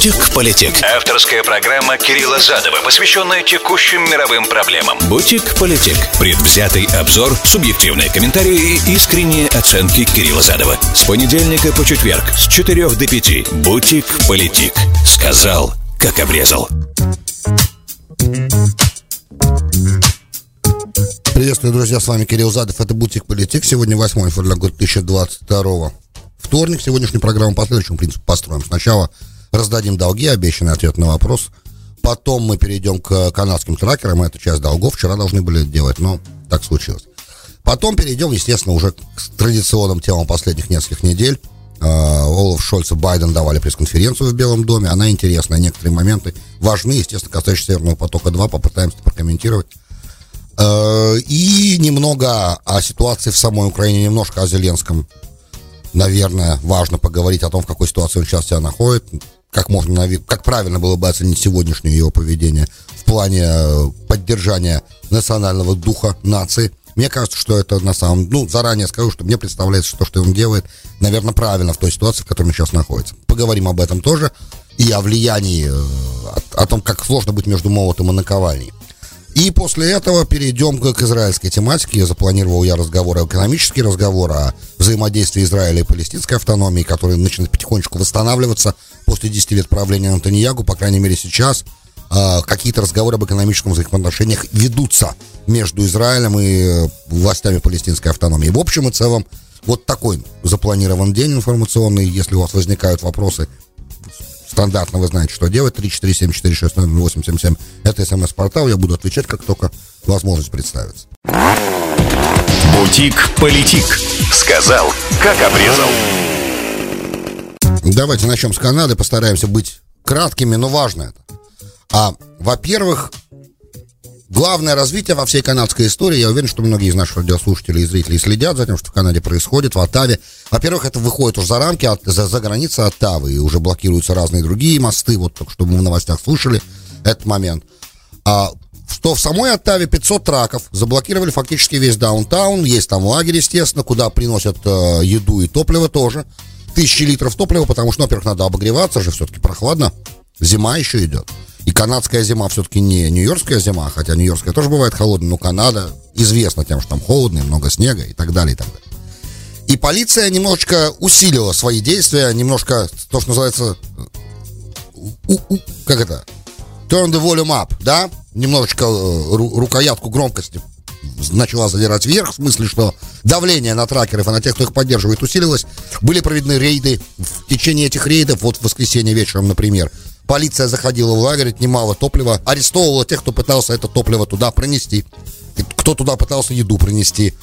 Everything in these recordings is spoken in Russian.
«Бутик-политик». Авторская программа Кирилла Задова, посвященная текущим мировым проблемам. «Бутик-политик». Предвзятый обзор, субъективные комментарии и искренние оценки Кирилла Задова. С понедельника по четверг с 4 до 5. «Бутик-политик». Сказал, как обрезал. Приветствую, друзья, с вами Кирилл Задов, это Бутик Политик. Сегодня 8 февраля год 2022 Вторник, сегодняшнюю программу по следующему принципу построим. Сначала раздадим долги, обещанный ответ на вопрос. Потом мы перейдем к канадским тракерам, это часть долгов, вчера должны были делать, но так случилось. Потом перейдем, естественно, уже к традиционным темам последних нескольких недель. А, Олаф Шольц и Байден давали пресс-конференцию в Белом доме. Она интересная, некоторые моменты важны, естественно, касающиеся Северного потока-2, попытаемся прокомментировать. Э, и немного о ситуации в самой Украине, немножко о Зеленском. Наверное, важно поговорить о том, в какой ситуации он сейчас себя находит, как можно, как правильно было бы оценить сегодняшнее его поведение в плане э, поддержания национального духа нации. Мне кажется, что это на самом... Ну, заранее скажу, что мне представляется, что то, что он делает, наверное, правильно в той ситуации, в которой он сейчас находится. Поговорим об этом тоже и о влиянии, э, о, о том, как сложно быть между молотом и наковальней. И после этого перейдем к, израильской тематике. Я запланировал я разговор, экономический разговор о взаимодействии Израиля и палестинской автономии, который начинает потихонечку восстанавливаться после 10 лет правления Антониягу, по крайней мере сейчас. Э, какие-то разговоры об экономическом взаимоотношениях ведутся между Израилем и властями палестинской автономии. В общем и целом, вот такой запланирован день информационный. Если у вас возникают вопросы, стандартно вы знаете, что делать. 347-460-877. Это смс-портал. Я буду отвечать, как только возможность представится. Бутик-политик. Сказал, как обрезал. Давайте начнем с Канады. Постараемся быть краткими, но важно это. А, во-первых, главное развитие во всей канадской истории, я уверен, что многие из наших радиослушателей и зрителей следят за тем, что в Канаде происходит, в Оттаве. Во-первых, это выходит уже за рамки, от, за, за границы Оттавы, и уже блокируются разные другие мосты, вот только что мы в новостях слышали этот момент. А, что в самой Оттаве 500 траков заблокировали фактически весь даунтаун, есть там лагерь, естественно, куда приносят э, еду и топливо тоже. Тысячи литров топлива, потому что, ну, во-первых, надо обогреваться же, все-таки прохладно, зима еще идет. И канадская зима все-таки не нью-йоркская зима, хотя нью-йоркская тоже бывает холодная, но Канада известна тем, что там холодно, много снега и так далее, и так далее. И полиция немножечко усилила свои действия, немножко, то, что называется, у, у, как это, turn the volume up, да, немножечко э, ру, рукоятку громкости начала задирать вверх, в смысле, что давление на тракеров и на тех, кто их поддерживает, усилилось. Были проведены рейды. В течение этих рейдов, вот в воскресенье вечером, например, Полиция заходила в лагерь, отнимала топливо, арестовывала тех, кто пытался это топливо туда пронести, кто туда пытался еду принести.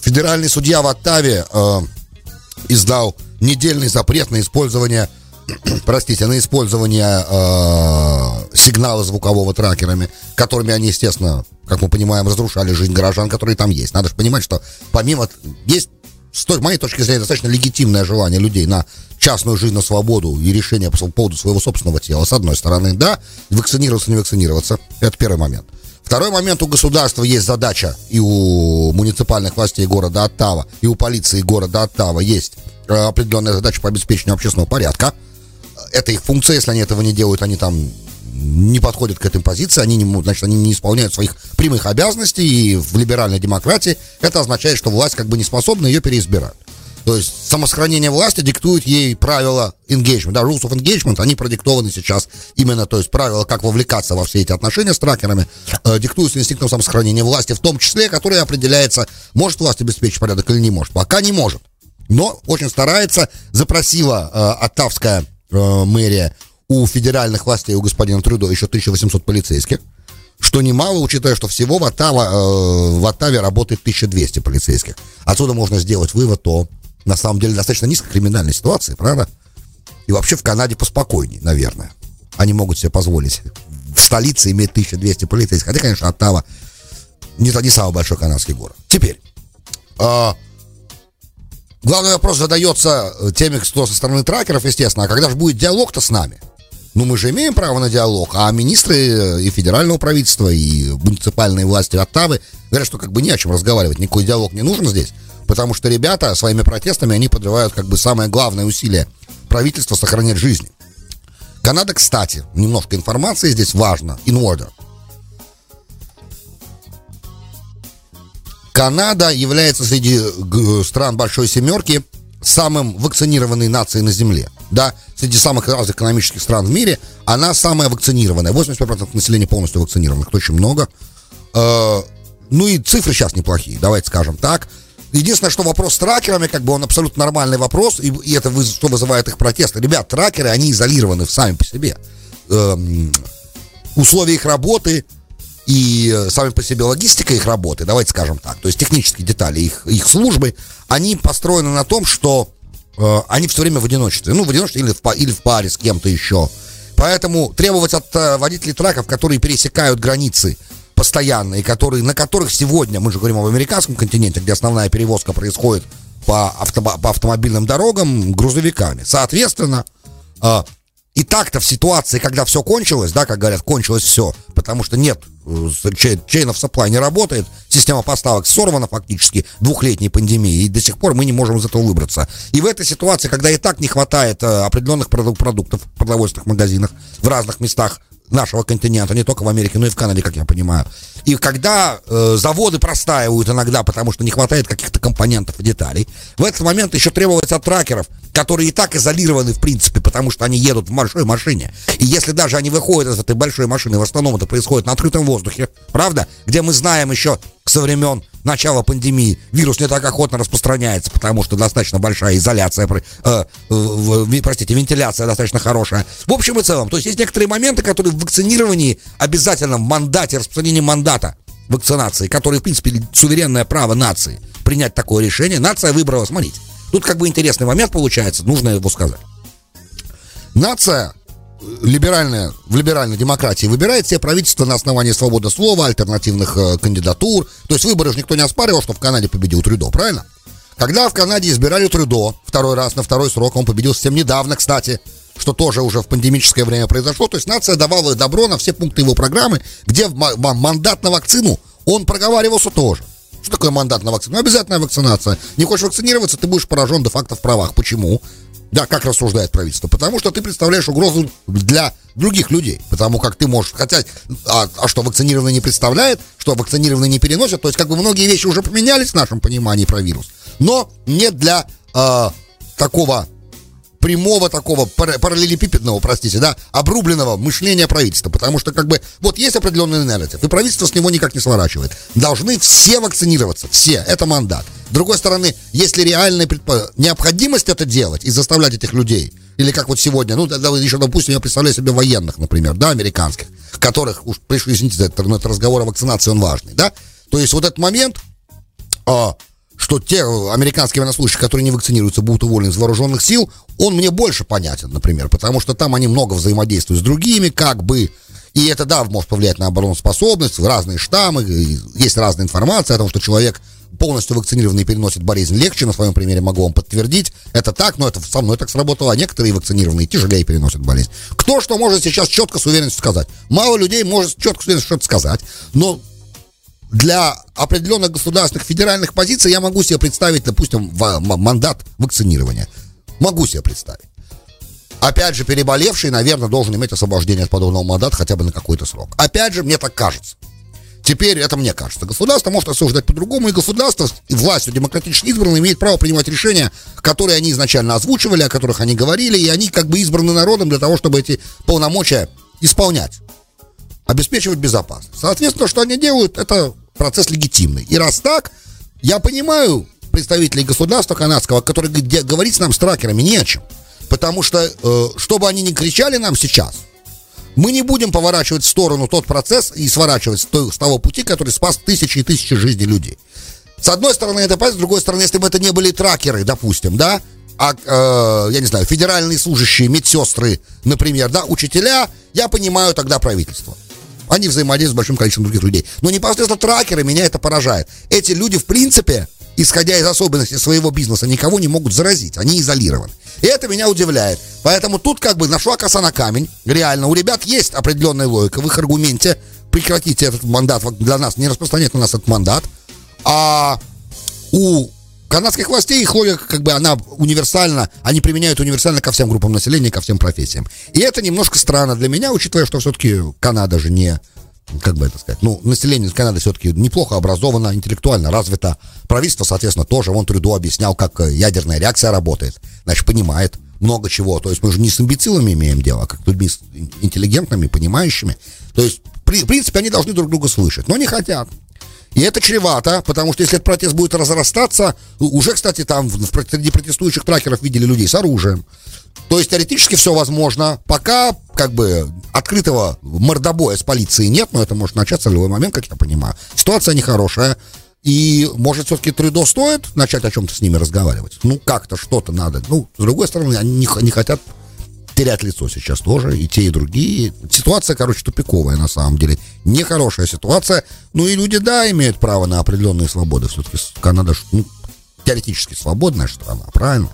Федеральный судья в Оттаве э, издал недельный запрет на использование, простите, на использование э, сигнала звукового тракерами, которыми они, естественно, как мы понимаем, разрушали жизнь горожан, которые там есть. Надо же понимать, что помимо... Есть с той, моей точки зрения, достаточно легитимное желание людей на частную жизнь, на свободу и решение по поводу своего собственного тела. С одной стороны, да, вакцинироваться, не вакцинироваться. Это первый момент. Второй момент, у государства есть задача, и у муниципальных властей города Оттава, и у полиции города Оттава есть э, определенная задача по обеспечению общественного порядка. Это их функция, если они этого не делают, они там не подходят к этой позиции, они не, значит, они не исполняют своих прямых обязанностей, и в либеральной демократии это означает, что власть как бы не способна ее переизбирать. То есть самосохранение власти диктует ей правила engagement, да, rules of engagement, они продиктованы сейчас именно, то есть правила, как вовлекаться во все эти отношения с тракерами, э, диктуются инстинктом самосохранения власти, в том числе, который определяется, может власть обеспечить порядок или не может. Пока не может. Но очень старается, запросила э, Оттавская э, мэрия у федеральных властей, у господина Трюдо еще 1800 полицейских, что немало, учитывая, что всего в, Оттава, э, в Оттаве работает 1200 полицейских. Отсюда можно сделать вывод о, на самом деле, достаточно низкой криминальной ситуации, правда? И вообще в Канаде поспокойнее, наверное. Они могут себе позволить в столице иметь 1200 полицейских. Хотя, конечно, Оттава не, не самый большой канадский город. Теперь, э, главный вопрос задается теми, кто со стороны тракеров, естественно, а когда же будет диалог-то с нами? Ну, мы же имеем право на диалог, а министры э, и федерального правительства, и муниципальные власти Оттавы говорят, что как бы не о чем разговаривать, никакой диалог не нужен здесь, потому что ребята своими протестами, они подрывают как бы самое главное усилие правительства сохранять жизни. Канада, кстати, немножко информации здесь важно. In order. Канада является среди стран Большой Семерки самым вакцинированной нацией на Земле. Да, среди самых разных экономических стран в мире она самая вакцинированная. 85% населения полностью вакцинированных, очень много. Э, ну и цифры сейчас неплохие, давайте скажем так. Единственное, что вопрос с тракерами, как бы он абсолютно нормальный вопрос, и, и это вы, что вызывает их протесты. Ребят, тракеры, они изолированы сами по себе. Эм, условия их работы и э, сами по себе логистика их работы, давайте скажем так, то есть технические детали их, их службы, они построены на том, что э, они все время в одиночестве. Ну, в одиночестве или в, или в паре с кем-то еще. Поэтому требовать от э, водителей траков, которые пересекают границы постоянно, и которые, на которых сегодня, мы же говорим об американском континенте, где основная перевозка происходит по, авто, по автомобильным дорогам грузовиками. Соответственно, э, и так-то в ситуации, когда все кончилось, да, как говорят, кончилось все, потому что нет, chain of supply не работает, система поставок сорвана фактически двухлетней пандемией, и до сих пор мы не можем из этого выбраться. И в этой ситуации, когда и так не хватает э, определенных продуктов в продовольственных магазинах в разных местах, нашего континента, не только в Америке, но и в Канаде, как я понимаю. И когда э, заводы простаивают иногда, потому что не хватает каких-то компонентов и деталей, в этот момент еще требуется от тракеров, которые и так изолированы, в принципе, потому что они едут в большой машине. И если даже они выходят из этой большой машины, в основном это происходит на открытом воздухе, правда? Где мы знаем еще со времен начала пандемии вирус не так охотно распространяется, потому что достаточно большая изоляция, э, э, простите, вентиляция достаточно хорошая. В общем и целом, то есть есть некоторые моменты, которые в вакцинировании обязательно в мандате, распространении мандата вакцинации, который, в принципе, суверенное право нации принять такое решение, нация выбрала, смотрите, тут как бы интересный момент получается, нужно его сказать. Нация либеральная, в либеральной демократии выбирает себе правительство на основании свободы слова, альтернативных э, кандидатур. То есть выборы же никто не оспаривал, что в Канаде победил Трюдо, правильно? Когда в Канаде избирали Трюдо второй раз на второй срок, он победил совсем недавно, кстати, что тоже уже в пандемическое время произошло. То есть нация давала добро на все пункты его программы, где мандат на вакцину, он проговаривался тоже. Что такое мандат на вакцину? Ну, обязательная вакцинация. Не хочешь вакцинироваться, ты будешь поражен де-факто в правах. Почему? Да, как рассуждает правительство? Потому что ты представляешь угрозу для других людей. Потому как ты можешь хотя а, а что вакцинированный не представляет, что вакцинированный не переносят. То есть как бы многие вещи уже поменялись в нашем понимании про вирус. Но нет для э, такого прямого такого параллелепипедного, простите, да, обрубленного мышления правительства, потому что как бы вот есть определенный нарратив, и правительство с него никак не сворачивает. Должны все вакцинироваться, все, это мандат. С другой стороны, если реальная предпо... необходимость это делать и заставлять этих людей, или как вот сегодня, ну, да, еще, допустим, я представляю себе военных, например, да, американских, которых, уж пришли, извините за это, но это разговор о вакцинации, он важный, да, то есть вот этот момент, а, что те американские военнослужащие, которые не вакцинируются, будут уволены из вооруженных сил, он мне больше понятен, например, потому что там они много взаимодействуют с другими, как бы, и это, да, может повлиять на обороноспособность, разные штаммы, есть разная информация о том, что человек полностью вакцинированный переносит болезнь легче, на своем примере могу вам подтвердить, это так, но это со мной так сработало, а некоторые вакцинированные тяжелее переносят болезнь. Кто что может сейчас четко с уверенностью сказать? Мало людей может четко с уверенностью что-то сказать, но для определенных государственных федеральных позиций я могу себе представить, допустим, мандат вакцинирования. Могу себе представить. Опять же, переболевший, наверное, должен иметь освобождение от подобного мандата хотя бы на какой-то срок. Опять же, мне так кажется. Теперь это мне кажется. Государство может осуждать по-другому, и государство, и властью демократически избранное, имеет право принимать решения, которые они изначально озвучивали, о которых они говорили, и они как бы избраны народом для того, чтобы эти полномочия исполнять, обеспечивать безопасность. Соответственно, что они делают, это процесс легитимный. И раз так, я понимаю представителей государства канадского, которые говорить нам с тракерами не о чем. Потому что, э, чтобы они не кричали нам сейчас, мы не будем поворачивать в сторону тот процесс и сворачивать с, той, с того пути, который спас тысячи и тысячи жизней людей. С одной стороны, это понятно, с другой стороны, если бы это не были тракеры, допустим, да, а, э, я не знаю, федеральные служащие, медсестры, например, да, учителя, я понимаю тогда правительство. Они взаимодействуют с большим количеством других людей. Но непосредственно тракеры меня это поражает. Эти люди, в принципе, исходя из особенностей своего бизнеса, никого не могут заразить. Они изолированы. И это меня удивляет. Поэтому тут как бы нашла коса на камень. Реально, у ребят есть определенная логика в их аргументе. Прекратите этот мандат для нас, не распространять на нас этот мандат. А у канадских властей логика, как бы, она универсальна, они применяют универсально ко всем группам населения, ко всем профессиям. И это немножко странно для меня, учитывая, что все-таки Канада же не, как бы это сказать, ну, население Канады все-таки неплохо образовано, интеллектуально развито. Правительство, соответственно, тоже. Вон Трюдо объяснял, как э, ядерная реакция работает. Значит, понимает много чего. То есть мы же не с имбецилами имеем дело, а как людьми интеллигентными, понимающими. То есть, в принципе, они должны друг друга слышать, но не хотят. И это чревато, потому что если этот протест будет разрастаться, уже, кстати, там среди протестующих тракеров видели людей с оружием. То есть теоретически все возможно. Пока как бы открытого мордобоя с полицией нет, но это может начаться в любой момент, как я понимаю. Ситуация нехорошая. И, может, все-таки Трюдо стоит начать о чем-то с ними разговаривать? Ну, как-то что-то надо. Ну, с другой стороны, они не, не хотят терять лицо сейчас тоже, и те, и другие. Ситуация, короче, тупиковая на самом деле. Нехорошая ситуация. Ну и люди, да, имеют право на определенные свободы. Все-таки Канада, ну, теоретически свободная страна, правильно?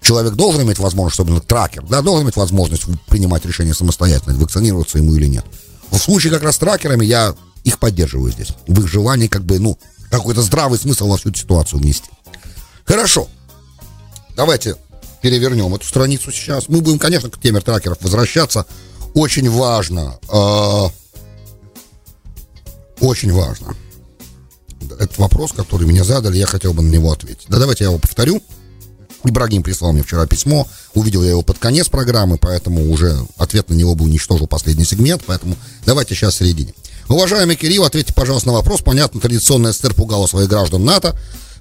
Человек должен иметь возможность, особенно тракер, да, должен иметь возможность принимать решение самостоятельно, вакцинироваться ему или нет. В случае как раз с тракерами я их поддерживаю здесь. В их желании как бы, ну, какой-то здравый смысл во всю эту ситуацию внести. Хорошо. Давайте перевернем эту страницу сейчас. Мы будем, конечно, к теме тракеров возвращаться. Очень важно. Э, очень важно. Это вопрос, который мне задали, я хотел бы на него ответить. Да давайте я его повторю. Ибрагим прислал мне вчера письмо, увидел я его под конец программы, поэтому уже ответ на него бы уничтожил последний сегмент, поэтому давайте сейчас в середине. Уважаемый Кирилл, ответьте, пожалуйста, на вопрос. Понятно, традиционная СССР пугала своих граждан НАТО.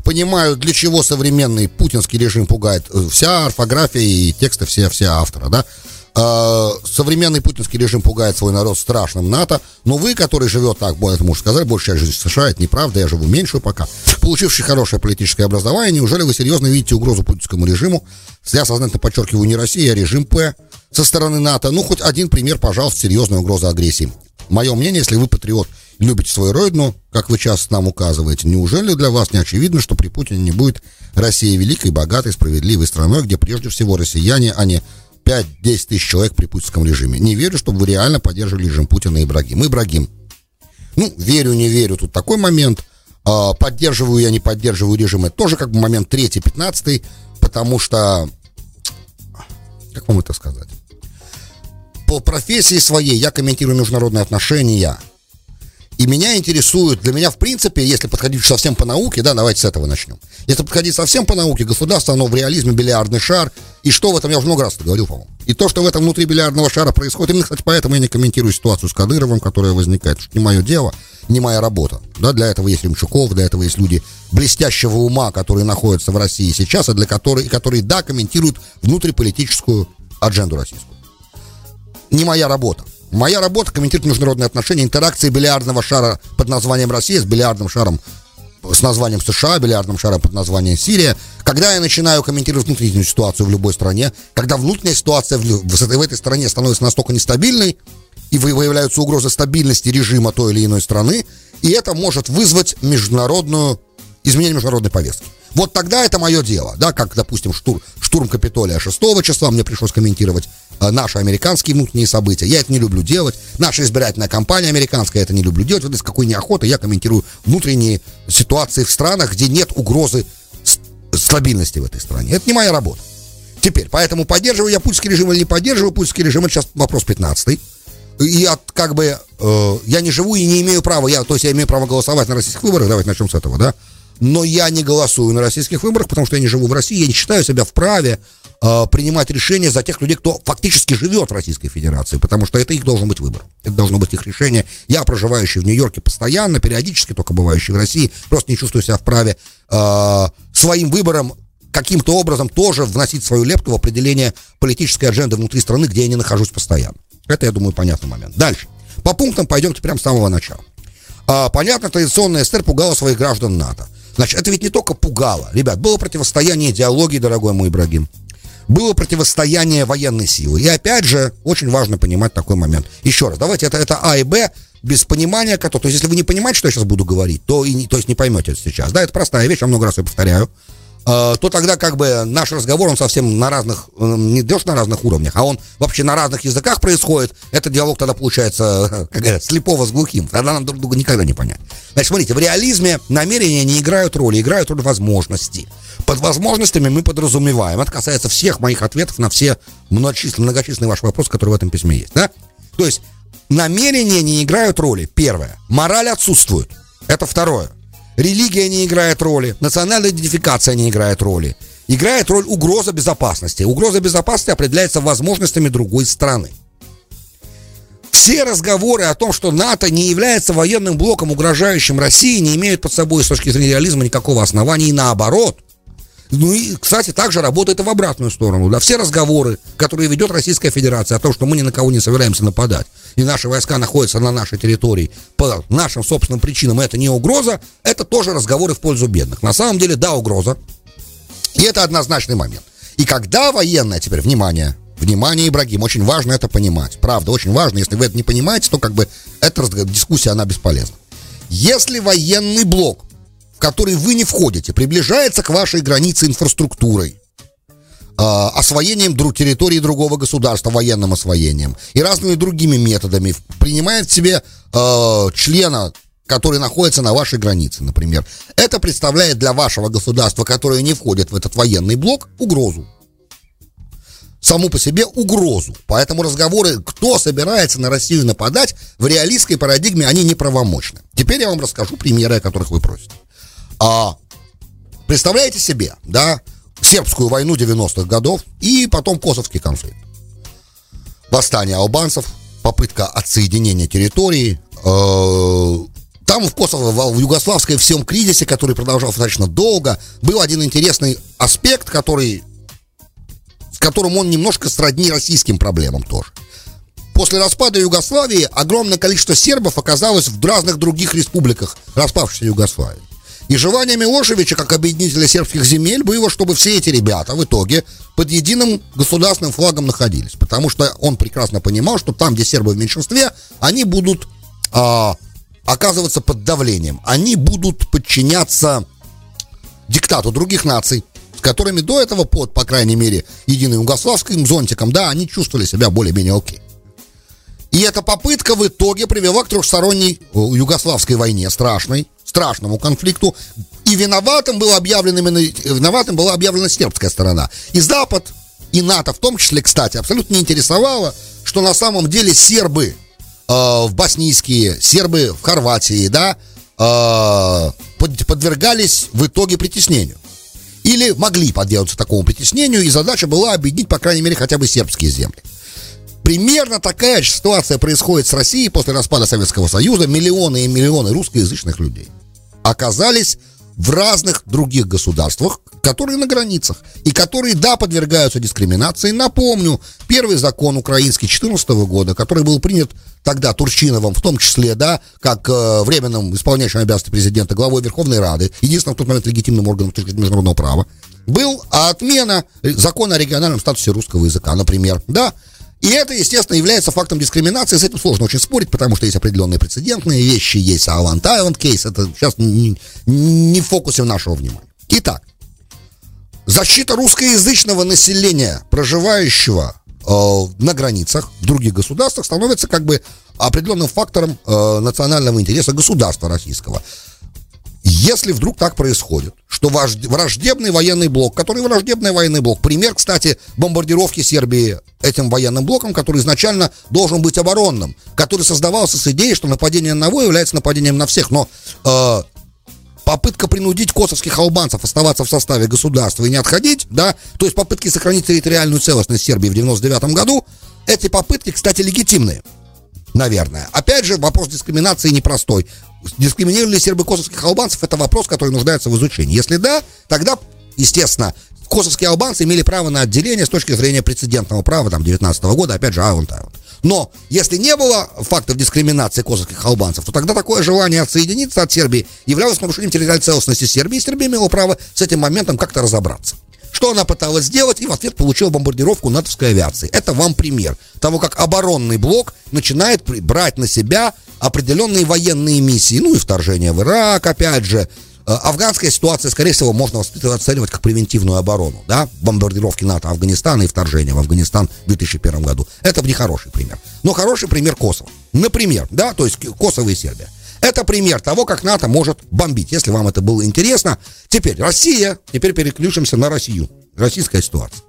Понимаю, для чего современный путинский режим пугает. Вся орфография и тексты все, все автора, да. Э, современный путинский режим пугает свой народ страшным НАТО, но вы, который живет так, это можно сказать, большая жизнь в США, это неправда, я живу меньшую пока, получивший хорошее политическое образование, неужели вы серьезно видите угрозу путинскому режиму? Я сознательно подчеркиваю, не Россия, а режим П со стороны НАТО. Ну, хоть один пример, пожалуйста, серьезной угрозы агрессии. Мое мнение, если вы патриот, любите свою родину, как вы часто нам указываете, неужели для вас не очевидно, что при Путине не будет России великой, богатой, справедливой страной, где прежде всего россияне, а не 5-10 тысяч человек при путинском режиме. Не верю, чтобы вы реально поддерживали режим Путина и Ибрагим. Ибрагим. Ну, верю, не верю, тут такой момент. А, поддерживаю я, не поддерживаю режим. Это тоже как бы момент третий, пятнадцатый, потому что... Как вам это сказать? По профессии своей я комментирую международные отношения. И меня интересует, для меня, в принципе, если подходить совсем по науке, да, давайте с этого начнем. Если подходить совсем по науке, государство, оно в реализме бильярдный шар. И что в этом, я уже много раз говорил, по-моему. И то, что в этом внутри бильярдного шара происходит, именно, кстати, поэтому я не комментирую ситуацию с Кадыровым, которая возникает. Это не мое дело, не моя работа. Да, для этого есть Ремчуков, для этого есть люди блестящего ума, которые находятся в России сейчас, а для которых, которые, да, комментируют внутриполитическую адженду российскую. Не моя работа. Моя работа комментирует международные отношения, интеракции бильярдного шара под названием Россия с бильярдным шаром с названием США, бильярдным шаром под названием Сирия. Когда я начинаю комментировать внутреннюю ситуацию в любой стране, когда внутренняя ситуация в, в, в этой стране становится настолько нестабильной, и выявляются угрозы стабильности режима той или иной страны, и это может вызвать международную, изменение международной повестки. Вот тогда это мое дело, да, как, допустим, штурм, штурм Капитолия 6 числа, мне пришлось комментировать э, наши американские внутренние события. Я это не люблю делать. Наша избирательная кампания американская это не люблю делать. Вот из какой неохоты я комментирую внутренние ситуации в странах, где нет угрозы стабильности в этой стране. Это не моя работа. Теперь, поэтому поддерживаю я путинский режим или не поддерживаю путинский режим, это сейчас вопрос 15 и от, как бы, э, я не живу и не имею права, я, то есть я имею право голосовать на российских выборах, давайте начнем с этого, да, но я не голосую на российских выборах, потому что я не живу в России, я не считаю себя вправе э, принимать решения за тех людей, кто фактически живет в Российской Федерации, потому что это их должен быть выбор. Это должно быть их решение. Я, проживающий в Нью-Йорке постоянно, периодически только бывающий в России, просто не чувствую себя вправе э, своим выбором каким-то образом тоже вносить свою лепту в определение политической адженды внутри страны, где я не нахожусь постоянно. Это, я думаю, понятный момент. Дальше. По пунктам пойдемте прямо с самого начала. А, понятно, традиционная СССР пугала своих граждан НАТО. Значит, это ведь не только пугало. Ребят, было противостояние идеологии, дорогой мой Ибрагим. Было противостояние военной силы. И опять же, очень важно понимать такой момент. Еще раз, давайте, это, это А и Б без понимания, которого, то есть если вы не понимаете, что я сейчас буду говорить, то, и то есть не поймете это сейчас. Да, это простая вещь, я много раз ее повторяю. Э, то тогда как бы наш разговор, он совсем на разных, не идешь на разных уровнях, а он вообще на разных языках происходит. Этот диалог тогда получается, как говорят, слепого с глухим. Тогда нам друг друга никогда не понять. Значит, смотрите, в реализме намерения не играют роли, играют роль возможности. Под возможностями мы подразумеваем, это касается всех моих ответов на все многочисленные, многочисленные ваши вопросы, которые в этом письме есть, да? То есть намерения не играют роли. Первое. Мораль отсутствует. Это второе. Религия не играет роли, национальная идентификация не играет роли. Играет роль угроза безопасности. Угроза безопасности определяется возможностями другой страны. Все разговоры о том, что НАТО не является военным блоком, угрожающим России, не имеют под собой с точки зрения реализма никакого основания и наоборот. Ну и, кстати, также работает и в обратную сторону. Да, все разговоры, которые ведет Российская Федерация о том, что мы ни на кого не собираемся нападать, и наши войска находятся на нашей территории по нашим собственным причинам, это не угроза, это тоже разговоры в пользу бедных. На самом деле, да, угроза. И это однозначный момент. И когда военная, теперь, внимание, внимание, Ибрагим, очень важно это понимать. Правда, очень важно. Если вы это не понимаете, то как бы эта дискуссия, она бесполезна. Если военный блок в который вы не входите, приближается к вашей границе инфраструктурой, э, освоением территории другого государства, военным освоением и разными другими методами, принимает в себе э, члена который находится на вашей границе, например. Это представляет для вашего государства, которое не входит в этот военный блок, угрозу. Саму по себе угрозу. Поэтому разговоры, кто собирается на Россию нападать, в реалистской парадигме они неправомочны. Теперь я вам расскажу примеры, о которых вы просите. А, представляете себе, да, сербскую войну 90-х годов и потом Косовский конфликт. Восстание албанцев, попытка отсоединения территории, э, там в Косово, в югославской всем кризисе, который продолжался достаточно долго, был один интересный аспект, который, с которым он немножко сродни российским проблемам тоже. После распада Югославии огромное количество сербов оказалось в разных других республиках распавшейся Югославии. И желание Милошевича, как объединителя сербских земель, было, чтобы все эти ребята в итоге под единым государственным флагом находились. Потому что он прекрасно понимал, что там, где сербы в меньшинстве, они будут а, оказываться под давлением. Они будут подчиняться диктату других наций, с которыми до этого под, по крайней мере, единым югославским зонтиком, да, они чувствовали себя более-менее окей. И эта попытка в итоге привела к трехсторонней югославской войне, страшной, страшному конфликту. И виноватым, было объявлено именно, виноватым была объявлена сербская сторона. И Запад, и НАТО в том числе, кстати, абсолютно не интересовало, что на самом деле сербы э, в боснийские, сербы в Хорватии, да, э, под, подвергались в итоге притеснению. Или могли подвергнуться такому притеснению, и задача была объединить, по крайней мере, хотя бы сербские земли. Примерно такая же ситуация происходит с Россией после распада Советского Союза. Миллионы и миллионы русскоязычных людей оказались в разных других государствах, которые на границах, и которые, да, подвергаются дискриминации. Напомню, первый закон украинский 2014 года, который был принят тогда Турчиновым, в том числе, да, как э, временным исполняющим обязанности президента, главой Верховной Рады, единственным в тот момент легитимным органом международного права, был отмена закона о региональном статусе русского языка, например, да, и это, естественно, является фактом дискриминации. С этим сложно очень спорить, потому что есть определенные прецедентные вещи, есть Алан Тайланд кейс. Это сейчас не, не в фокусе нашего внимания. Итак, защита русскоязычного населения, проживающего э, на границах в других государствах, становится как бы определенным фактором э, национального интереса государства российского. Если вдруг так происходит, что враждебный военный блок, который враждебный военный блок, пример, кстати, бомбардировки Сербии этим военным блоком, который изначально должен быть оборонным, который создавался с идеей, что нападение на него является нападением на всех, но э, попытка принудить косовских албанцев оставаться в составе государства и не отходить, да, то есть попытки сохранить территориальную целостность Сербии в 99 году, эти попытки, кстати, легитимные наверное. Опять же, вопрос дискриминации непростой. Дискриминировали сербы косовских албанцев, это вопрос, который нуждается в изучении. Если да, тогда, естественно, косовские албанцы имели право на отделение с точки зрения прецедентного права, там, 19 года, опять же, Айленд Айленд. Но если не было фактов дискриминации косовских албанцев, то тогда такое желание отсоединиться от Сербии являлось нарушением территориальной целостности Сербии, и Сербия имела право с этим моментом как-то разобраться. Что она пыталась сделать, и в ответ получила бомбардировку натовской авиации. Это вам пример того, как оборонный блок начинает брать на себя определенные военные миссии, ну и вторжение в Ирак, опять же, афганская ситуация, скорее всего, можно оценивать как превентивную оборону, да, бомбардировки НАТО Афганистана и вторжение в Афганистан в 2001 году. Это не хороший пример. Но хороший пример Косово. Например, да, то есть Косово и Сербия. Это пример того, как НАТО может бомбить, если вам это было интересно. Теперь Россия, теперь переключимся на Россию. Российская ситуация.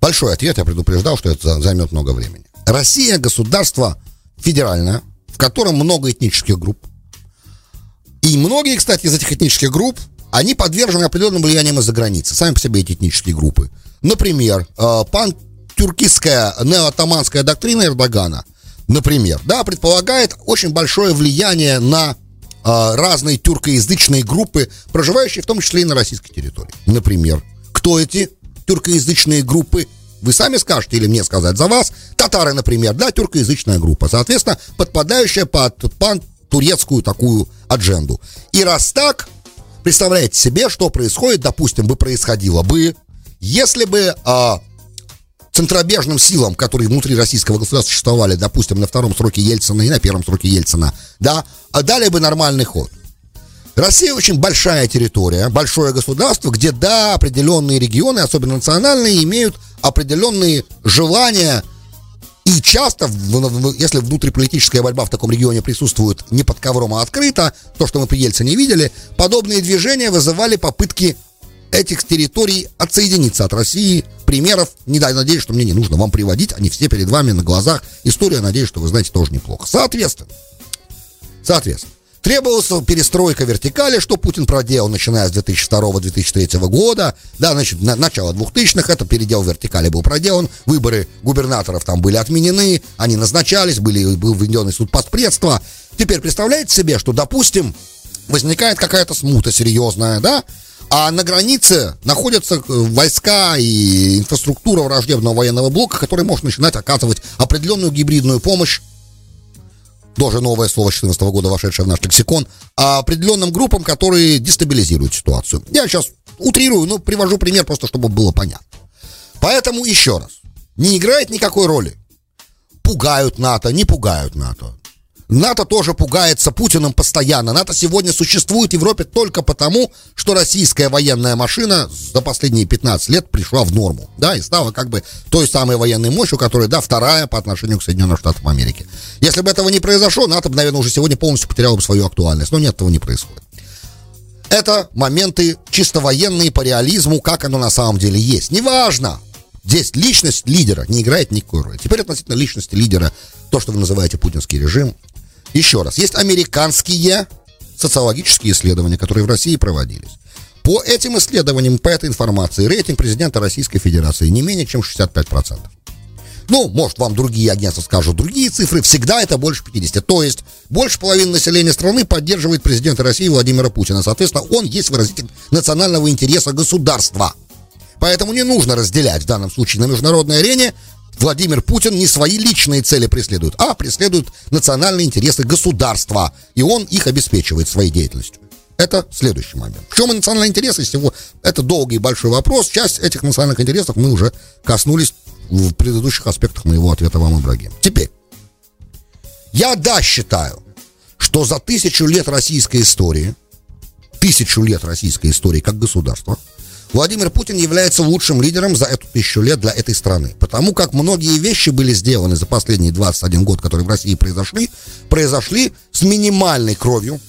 Большой ответ, я предупреждал, что это займет много времени. Россия государство федеральное, в котором много этнических групп. И многие, кстати, из этих этнических групп, они подвержены определенным влияниям из-за границы, сами по себе эти этнические группы. Например, э, пан-тюркистская неоатаманская доктрина Эрдогана, например, да, предполагает очень большое влияние на э, разные тюркоязычные группы, проживающие в том числе и на российской территории. Например, кто эти тюркоязычные группы? Вы сами скажете или мне сказать за вас. Татары, например, да, тюркоязычная группа, соответственно, подпадающая под пан турецкую такую адженду. И раз так, представляете себе, что происходит, допустим, бы происходило бы, если бы а, центробежным силам, которые внутри российского государства существовали, допустим, на втором сроке Ельцина и на первом сроке Ельцина, да, а дали бы нормальный ход. Россия очень большая территория, большое государство, где, да, определенные регионы, особенно национальные, имеют определенные желания и часто, если внутриполитическая борьба в таком регионе присутствует не под ковром, а открыто, то, что мы при Ельцине видели, подобные движения вызывали попытки этих территорий отсоединиться от России. Примеров, не надеюсь, что мне не нужно вам приводить, они все перед вами на глазах. История, надеюсь, что вы знаете тоже неплохо. Соответственно, соответственно, Требовалась перестройка вертикали, что Путин проделал, начиная с 2002-2003 года. Да, значит, на, начало 2000-х, это передел вертикали был проделан. Выборы губернаторов там были отменены, они назначались, были, был введен суд постпредства. Теперь представляете себе, что, допустим, возникает какая-то смута серьезная, да, а на границе находятся э, войска и инфраструктура враждебного военного блока, который может начинать оказывать определенную гибридную помощь тоже новое слово 2014 года, вошедшее в наш лексикон, а определенным группам, которые дестабилизируют ситуацию. Я сейчас утрирую, но привожу пример просто, чтобы было понятно. Поэтому еще раз, не играет никакой роли. Пугают НАТО, не пугают НАТО. НАТО тоже пугается Путиным постоянно. НАТО сегодня существует в Европе только потому, что российская военная машина за последние 15 лет пришла в норму, да, и стала как бы той самой военной мощью, которая, да, вторая по отношению к Соединенным Штатам Америки. Если бы этого не произошло, НАТО наверное, уже сегодня полностью потеряло бы свою актуальность, но нет, этого не происходит. Это моменты чисто военные по реализму, как оно на самом деле есть. Неважно, Здесь личность лидера не играет никакой роли. Теперь относительно личности лидера, то, что вы называете путинский режим, еще раз, есть американские социологические исследования, которые в России проводились. По этим исследованиям, по этой информации, рейтинг президента Российской Федерации не менее чем 65%. Ну, может, вам другие агентства скажут другие цифры, всегда это больше 50. То есть, больше половины населения страны поддерживает президента России Владимира Путина. Соответственно, он есть выразитель национального интереса государства. Поэтому не нужно разделять в данном случае на международной арене Владимир Путин не свои личные цели преследует, а преследует национальные интересы государства, и он их обеспечивает своей деятельностью. Это следующий момент. В чем национальные интересы всего? Это долгий и большой вопрос. Часть этих национальных интересов мы уже коснулись в предыдущих аспектах моего ответа вам, Ибрагим. Теперь, я да считаю, что за тысячу лет российской истории, тысячу лет российской истории как государства, Владимир Путин является лучшим лидером за эту тысячу лет для этой страны. Потому как многие вещи были сделаны за последние 21 год, которые в России произошли, произошли с минимальной кровью.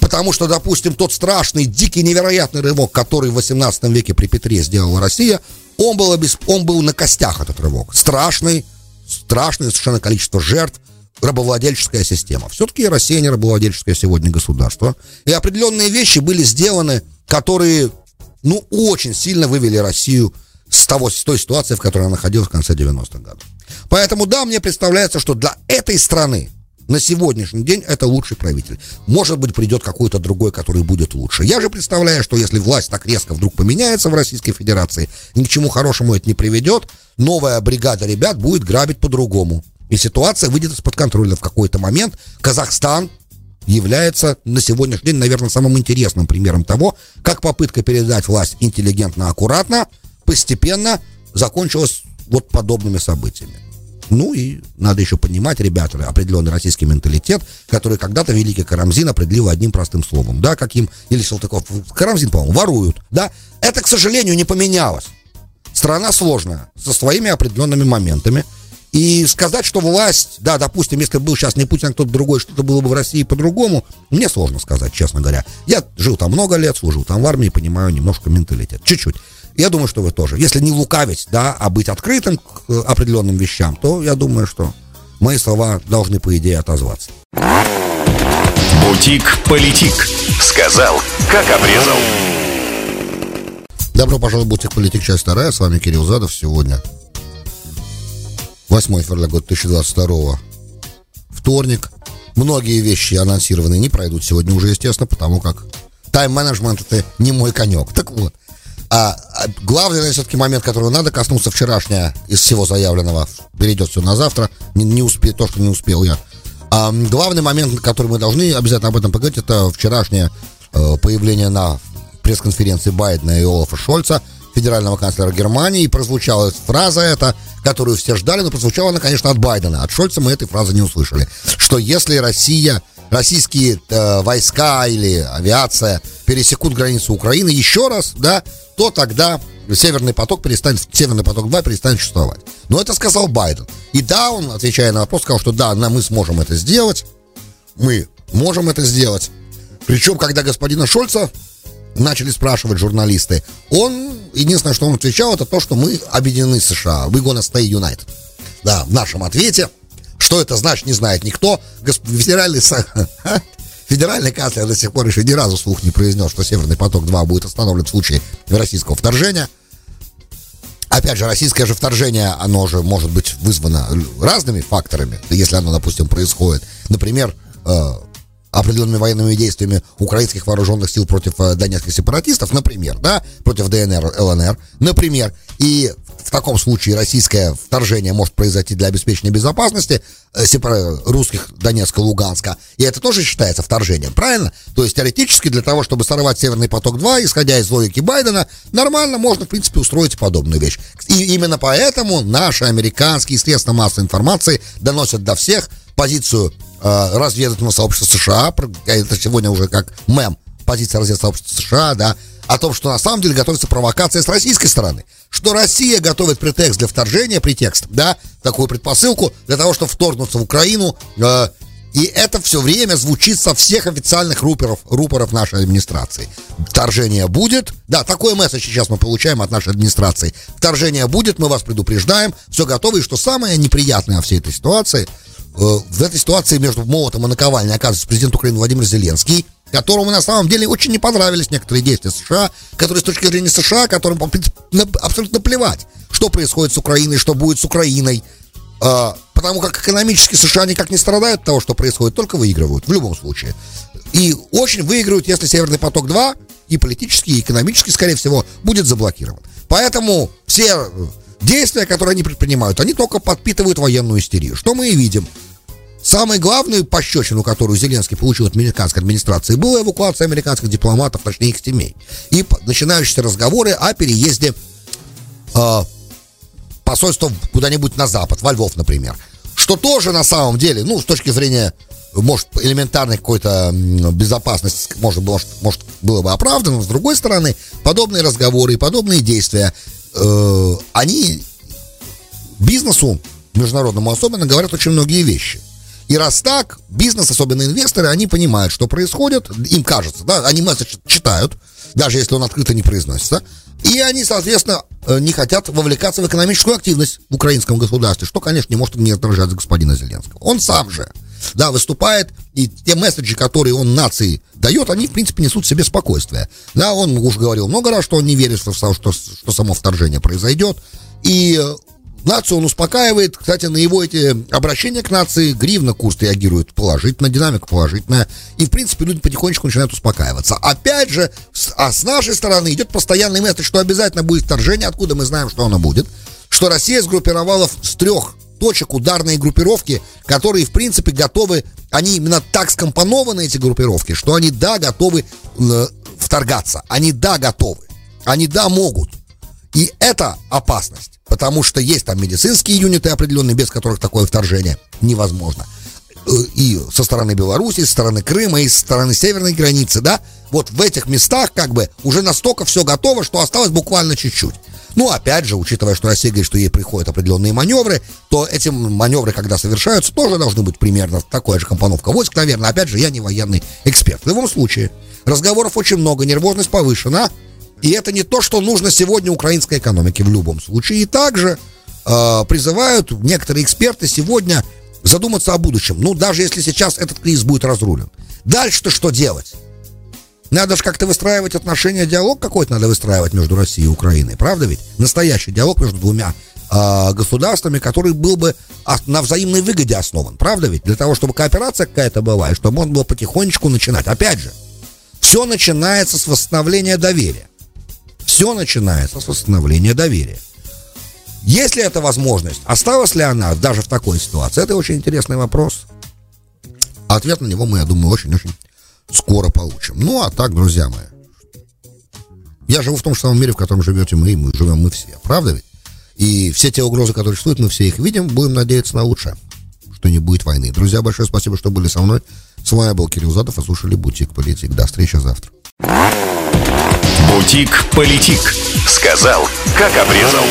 Потому что, допустим, тот страшный, дикий, невероятный рывок, который в 18 веке при Петре сделала Россия, он был, обесп... он был на костях, этот рывок. Страшный, страшное совершенно количество жертв, рабовладельческая система. Все-таки Россия не рабовладельческое сегодня государство. И определенные вещи были сделаны которые, ну, очень сильно вывели Россию с, того, с той ситуации, в которой она находилась в конце 90-х годов. Поэтому, да, мне представляется, что для этой страны на сегодняшний день это лучший правитель. Может быть, придет какой-то другой, который будет лучше. Я же представляю, что если власть так резко вдруг поменяется в Российской Федерации, ни к чему хорошему это не приведет, новая бригада ребят будет грабить по-другому. И ситуация выйдет из-под контроля в какой-то момент. Казахстан является на сегодняшний день, наверное, самым интересным примером того, как попытка передать власть интеллигентно, аккуратно, постепенно закончилась вот подобными событиями. Ну и надо еще понимать, ребята, определенный российский менталитет, который когда-то великий Карамзин определил одним простым словом, да, каким, или Салтыков, Карамзин, по-моему, воруют, да. Это, к сожалению, не поменялось. Страна сложная, со своими определенными моментами. И сказать, что власть, да, допустим, если был сейчас не Путин, а кто-то другой, что-то было бы в России по-другому, мне сложно сказать, честно говоря. Я жил там много лет, служил там в армии, понимаю немножко менталитет, чуть-чуть. Я думаю, что вы тоже. Если не лукавить, да, а быть открытым к э, определенным вещам, то я думаю, что мои слова должны, по идее, отозваться. Бутик-политик. Сказал, как обрезал. Добро пожаловать в Бутик-политик, часть вторая. С вами Кирилл Задов. Сегодня 8 февраля года 2022 вторник. Многие вещи анонсированные не пройдут сегодня уже, естественно, потому как тайм-менеджмент это не мой конек. Так вот, а, а главный, все-таки момент, которого надо коснуться вчерашнее из всего заявленного, перейдет все на завтра, не, не успе, то, что не успел я. А, главный момент, который мы должны обязательно об этом поговорить, это вчерашнее э, появление на пресс-конференции Байдена и Олафа Шольца, федерального канцлера Германии, и прозвучала фраза эта, которую все ждали, но прозвучала она, конечно, от Байдена. От Шольца мы этой фразы не услышали. Что если Россия российские э, войска или авиация пересекут границу Украины еще раз, да, то тогда Северный поток перестанет, Северный поток 2 перестанет существовать. Но это сказал Байден. И да, он, отвечая на вопрос, сказал, что да, мы сможем это сделать. Мы можем это сделать. Причем, когда господина Шольца начали спрашивать журналисты, он, единственное, что он отвечал, это то, что мы объединены США. We gonna stay united. Да, в нашем ответе что это значит, не знает никто. Федеральный, федеральный канцлер до сих пор еще ни разу слух не произнес, что Северный поток-2 будет остановлен в случае российского вторжения. Опять же, российское же вторжение, оно же может быть вызвано разными факторами, если оно, допустим, происходит. Например, э, определенными военными действиями украинских вооруженных сил против э, донецких сепаратистов, например, да, против ДНР, ЛНР, например. И в таком случае российское вторжение может произойти для обеспечения безопасности э, русских Донецка, Луганска. И это тоже считается вторжением, правильно? То есть теоретически для того, чтобы сорвать Северный поток-2, исходя из логики Байдена, нормально можно, в принципе, устроить подобную вещь. И именно поэтому наши американские средства массовой информации доносят до всех позицию разведывательного сообщества США, это сегодня уже как мем, позиция разведывательного сообщества США, да, о том, что на самом деле готовится провокация с российской стороны. Что Россия готовит претекст для вторжения, претекст, да, такую предпосылку для того, чтобы вторгнуться в Украину. Э, и это все время звучит со всех официальных рупоров, рупоров нашей администрации. Вторжение будет. Да, такой месседж сейчас мы получаем от нашей администрации. Вторжение будет, мы вас предупреждаем, все готово. И что самое неприятное во всей этой ситуации, э, в этой ситуации между молотом и наковальней оказывается президент Украины Владимир Зеленский, которому на самом деле очень не понравились некоторые действия США, которые с точки зрения США, которым абсолютно плевать, что происходит с Украиной, что будет с Украиной. А, потому как экономически США никак не страдают от того, что происходит, только выигрывают в любом случае. И очень выигрывают, если Северный поток-2 и политически, и экономически, скорее всего, будет заблокирован. Поэтому все действия, которые они предпринимают, они только подпитывают военную истерию. Что мы и видим. Самой главной пощечину, которую Зеленский получил от американской администрации, была эвакуация американских дипломатов, точнее их семей. И начинающиеся разговоры о переезде э, посольства куда-нибудь на запад, во Львов, например. Что тоже на самом деле, ну, с точки зрения, может, элементарной какой-то безопасности, может, было, может, было бы оправдано, но с другой стороны, подобные разговоры и подобные действия, э, они бизнесу международному особенно говорят очень многие вещи – и раз так, бизнес, особенно инвесторы, они понимают, что происходит, им кажется, да, они месседж читают, даже если он открыто не произносится, и они, соответственно, э, не хотят вовлекаться в экономическую активность в украинском государстве, что, конечно, не может не отражать господина Зеленского. Он сам же, да, выступает, и те месседжи, которые он нации дает, они, в принципе, несут себе спокойствие. Да, он уже говорил много раз, что он не верит, что, что, что само вторжение произойдет, и Нацию он успокаивает. Кстати, на его эти обращения к нации гривна курс реагирует положительно, динамика положительная. И, в принципе, люди потихонечку начинают успокаиваться. Опять же, а с нашей стороны идет постоянный месседж, что обязательно будет вторжение. Откуда мы знаем, что оно будет? Что Россия сгруппировала с трех точек ударные группировки, которые, в принципе, готовы, они именно так скомпонованы, эти группировки, что они, да, готовы э, вторгаться. Они, да, готовы. Они, да, могут. И это опасность. Потому что есть там медицинские юниты определенные, без которых такое вторжение невозможно. Э, и со стороны Беларуси, со стороны Крыма, и со стороны северной границы, да, вот в этих местах как бы уже настолько все готово, что осталось буквально чуть-чуть. Ну, опять же, учитывая, что Россия говорит, что ей приходят определенные маневры, то эти маневры, когда совершаются, тоже должны быть примерно такая же компоновка войск, наверное. Опять же, я не военный эксперт. В любом случае, разговоров очень много, нервозность повышена, и это не то, что нужно сегодня украинской экономике в любом случае. И также э, призывают некоторые эксперты сегодня задуматься о будущем. Ну, даже если сейчас этот кризис будет разрулен. Дальше-то что делать? Надо же как-то выстраивать отношения, диалог какой-то надо выстраивать между Россией и Украиной, правда ведь? Настоящий диалог между двумя э, государствами, который был бы на взаимной выгоде основан, правда ведь? Для того, чтобы кооперация какая-то была, и чтобы он был потихонечку начинать. Опять же, все начинается с восстановления доверия. Все начинается с восстановления доверия. Есть ли эта возможность? Осталась ли она даже в такой ситуации? Это очень интересный вопрос. Ответ на него мы, я думаю, очень-очень скоро получим. Ну, а так, друзья мои, я живу в том же самом мире, в котором живете мы, и мы живем мы все. Правда ведь? И все те угрозы, которые существуют, мы все их видим, будем надеяться на лучшее, что не будет войны. Друзья, большое спасибо, что были со мной. С вами был Кирилл Задов, и слушали «Бутик Политик». До встречи завтра. «Бутик Политик». Сказал, как обрезал.